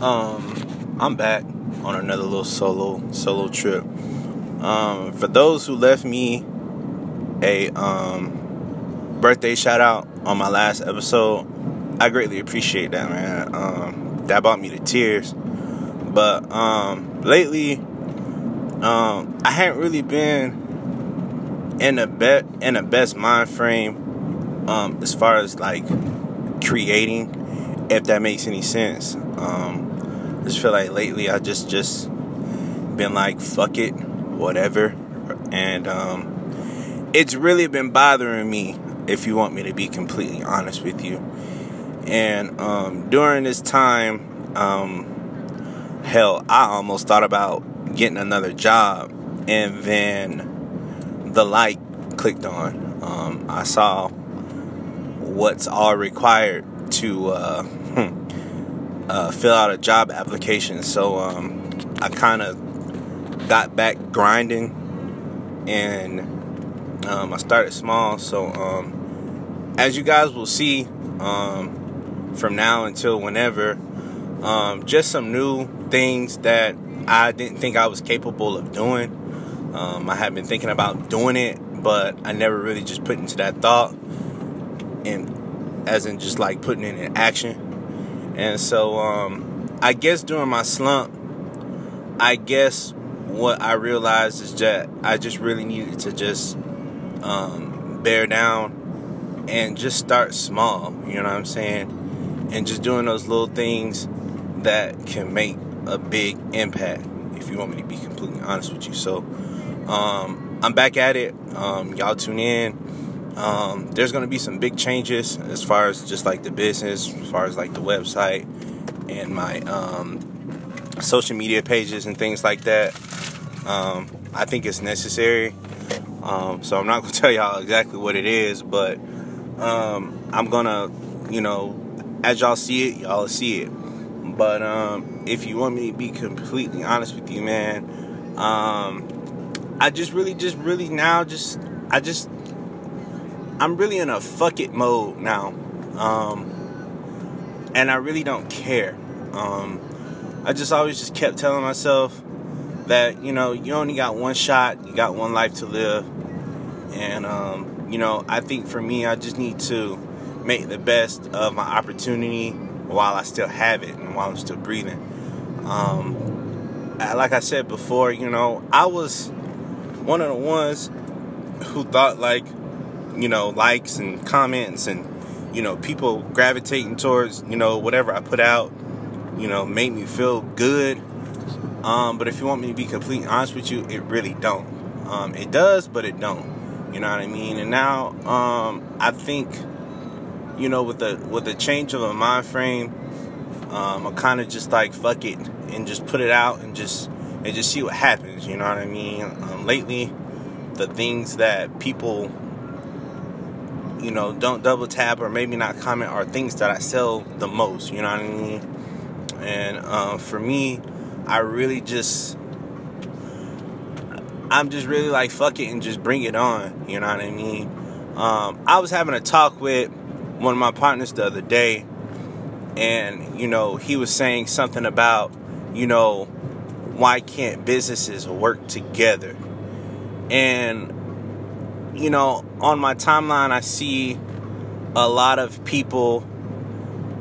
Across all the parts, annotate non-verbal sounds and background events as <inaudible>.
Um, I'm back on another little solo solo trip. Um, for those who left me a um birthday shout out on my last episode, I greatly appreciate that, man. Um, that brought me to tears. But um, lately, um, I haven't really been in the bet in the best mind frame um, as far as like creating, if that makes any sense. Um, I just feel like lately I just just been like fuck it, whatever, and um, it's really been bothering me. If you want me to be completely honest with you, and um, during this time, um, hell, I almost thought about getting another job, and then the light clicked on. Um, I saw what's all required to uh, uh, fill out a job application. So um, I kind of got back grinding, and um, I started small. So um, as you guys will see um, from now until whenever, um, just some new things that I didn't think I was capable of doing. Um, I had been thinking about doing it, but I never really just put into that thought and as in just like putting it in action. And so um, I guess during my slump, I guess what I realized is that I just really needed to just um, bear down and just start small. You know what I'm saying? And just doing those little things that can make a big impact. If you want me to be completely honest with you, so um, I'm back at it. Um, y'all tune in. Um, there's going to be some big changes as far as just like the business, as far as like the website and my um, social media pages and things like that. Um, I think it's necessary. Um, so I'm not <laughs> going to tell y'all exactly what it is, but um, I'm going to, you know, as y'all see it, y'all see it. But um, if you want me to be completely honest with you, man, I just really, just really now, just, I just, I'm really in a fuck it mode now. Um, and I really don't care. Um, I just always just kept telling myself that, you know, you only got one shot, you got one life to live. And, um, you know, I think for me, I just need to make the best of my opportunity while I still have it and while I'm still breathing. Um, like I said before, you know, I was one of the ones who thought like you know, likes and comments and, you know, people gravitating towards, you know, whatever I put out, you know, make me feel good. Um, but if you want me to be completely honest with you, it really don't. Um, it does, but it don't. You know what I mean? And now, um, I think, you know, with the with the change of a mind frame, um, I'm kind of just like fuck it and just put it out and just and just see what happens. You know what I mean? Um, lately, the things that people you know, don't double tap or maybe not comment are things that I sell the most, you know what I mean? And uh, for me, I really just, I'm just really like, fuck it and just bring it on, you know what I mean? Um, I was having a talk with one of my partners the other day, and, you know, he was saying something about, you know, why can't businesses work together? And you know, on my timeline, I see a lot of people,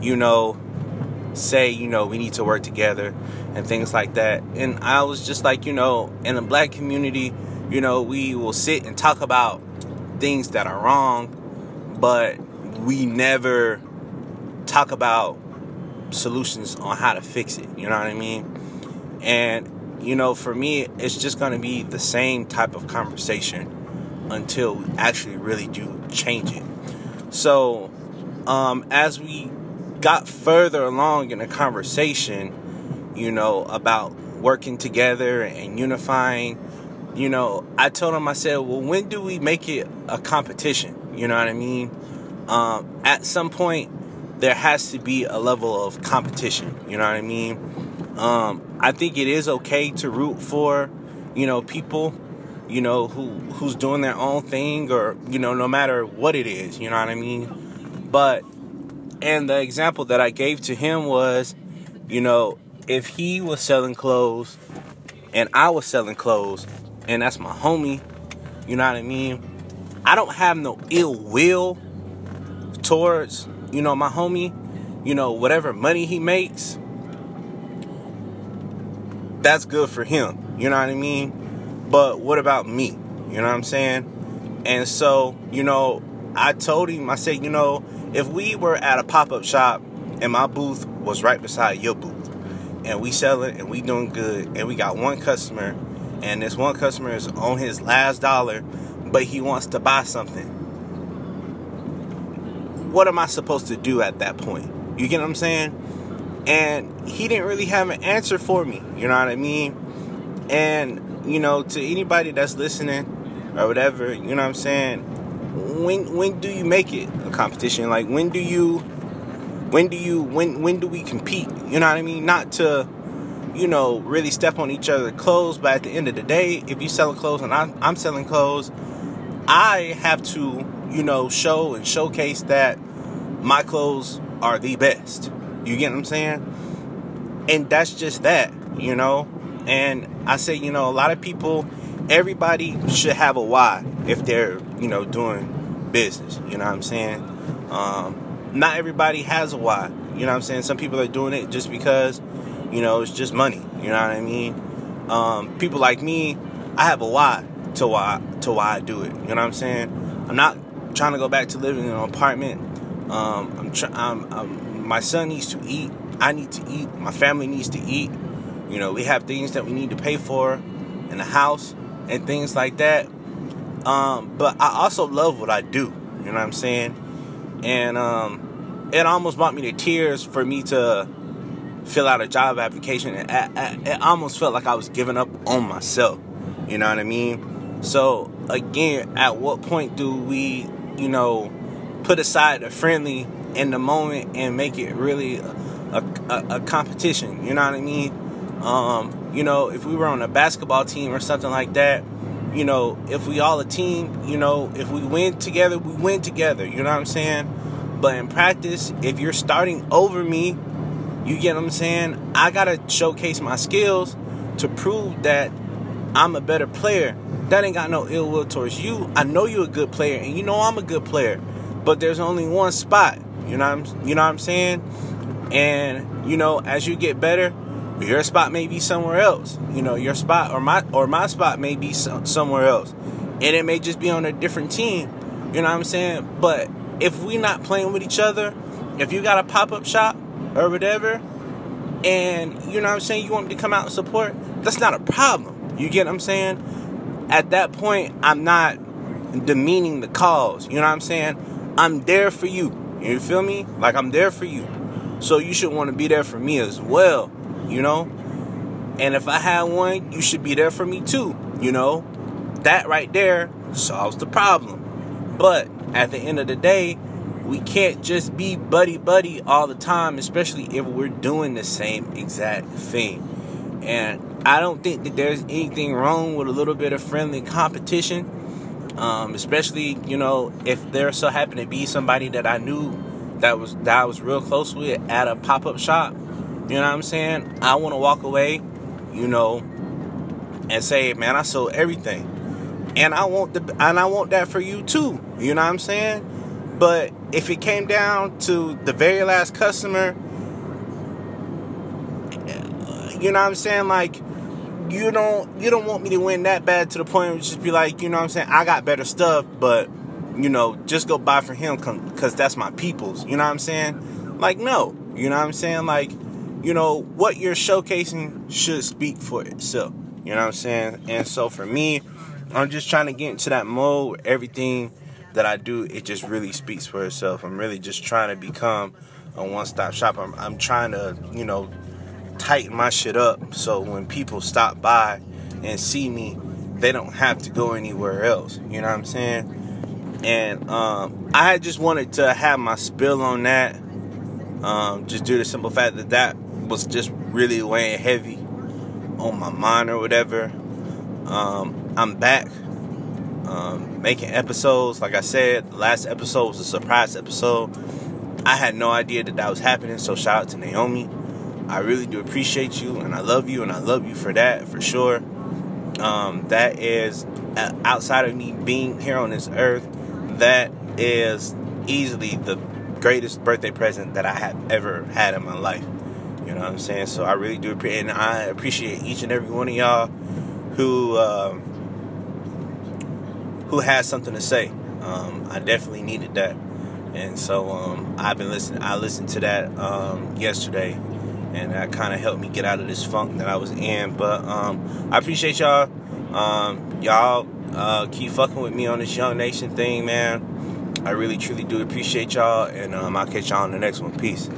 you know, say, you know, we need to work together and things like that. And I was just like, you know, in the black community, you know, we will sit and talk about things that are wrong, but we never talk about solutions on how to fix it. You know what I mean? And, you know, for me, it's just going to be the same type of conversation until we actually really do change it. So, um, as we got further along in the conversation, you know, about working together and unifying, you know, I told him, I said, well, when do we make it a competition? You know what I mean? Um, at some point, there has to be a level of competition. You know what I mean? Um, I think it is okay to root for, you know, people you know, who who's doing their own thing or, you know, no matter what it is, you know what I mean? But and the example that I gave to him was, you know, if he was selling clothes and I was selling clothes, and that's my homie, you know what I mean? I don't have no ill will towards, you know, my homie, you know, whatever money he makes, that's good for him, you know what I mean? But what about me? You know what I'm saying? And so, you know, I told him, I said, you know, if we were at a pop up shop and my booth was right beside your booth, and we selling and we doing good, and we got one customer, and this one customer is on his last dollar, but he wants to buy something. What am I supposed to do at that point? You get what I'm saying? And he didn't really have an answer for me. You know what I mean? And, you know, to anybody that's listening or whatever, you know what I'm saying? When when do you make it a competition? Like when do you when do you when when do we compete? You know what I mean? Not to you know really step on each other's clothes, but at the end of the day, if you selling clothes and I'm, I'm selling clothes, I have to you know show and showcase that my clothes are the best. You get what I'm saying? And that's just that, you know. And I say, you know, a lot of people, everybody should have a why if they're you know doing business. You know what I'm saying? Um, not everybody has a why. You know what I'm saying? Some people are doing it just because, you know, it's just money. You know what I mean? Um, people like me, I have a why to why to why I do it. You know what I'm saying? I'm not trying to go back to living in an apartment. Um, I'm. I'm, I'm my son needs to eat. I need to eat. My family needs to eat. You know, we have things that we need to pay for in the house and things like that. Um, but I also love what I do. You know what I'm saying? and um, it almost brought me to tears for me to fill out a job application. It, it almost felt like I was giving up on myself. You know what I mean? So again, at what point do we, you know, put aside the friendly in the moment and make it really a, a, a competition? You know what I mean? Um, you know, if we were on a basketball team or something like that, you know, if we all a team, you know, if we win together, we win together. You know what I'm saying? But in practice, if you're starting over me, you get what I'm saying? I gotta showcase my skills to prove that I'm a better player. That ain't got no ill will towards you. I know you're a good player, and you know I'm a good player. But there's only one spot. You know I'm, you know what I'm saying? And you know, as you get better, your spot may be somewhere else. You know, your spot or my or my spot may be somewhere else, and it may just be on a different team. You know what I'm saying? But if we not playing with each other, if you got a pop up shop or whatever, and you know what I'm saying, you want me to come out and support, that's not a problem. You get what I'm saying? At that point, I'm not demeaning the cause. You know what I'm saying? I'm there for you. You feel me? Like I'm there for you. So you should want to be there for me as well you know? And if I had one, you should be there for me too, you know? That right there solves the problem. But at the end of the day, we can't just be buddy buddy all the time, especially if we're doing the same exact thing. And I don't think that there's anything wrong with a little bit of friendly competition. Um, especially, you know, if there so happened to be somebody that I knew that was that I was real close with at a pop-up shop you know what I'm saying? I want to walk away, you know, and say, man, I sold everything. And I want the and I want that for you too. You know what I'm saying? But if it came down to the very last customer, you know what I'm saying? Like you don't you don't want me to win that bad to the point where just be like, you know what I'm saying? I got better stuff, but you know, just go buy for him because that's my people's. You know what I'm saying? Like, no. You know what I'm saying? Like, you know, what you're showcasing should speak for itself. You know what I'm saying? And so for me, I'm just trying to get into that mode where everything that I do, it just really speaks for itself. I'm really just trying to become a one stop shop. I'm, I'm trying to, you know, tighten my shit up so when people stop by and see me, they don't have to go anywhere else. You know what I'm saying? And um, I just wanted to have my spill on that. Um, just due to the simple fact that that was just really weighing heavy on my mind or whatever. Um, I'm back um, making episodes. Like I said, the last episode was a surprise episode. I had no idea that that was happening. So shout out to Naomi. I really do appreciate you, and I love you, and I love you for that for sure. Um, that is uh, outside of me being here on this earth. That is easily the greatest birthday present that I have ever had in my life. You know what I'm saying? So I really do appreciate, and I appreciate each and every one of y'all who um, who has something to say. Um, I definitely needed that, and so um, I've been listening. I listened to that um, yesterday, and that kind of helped me get out of this funk that I was in. But um, I appreciate y'all. Um, y'all uh, keep fucking with me on this Young Nation thing, man. I really truly do appreciate y'all, and I'll catch y'all on the next one. Peace.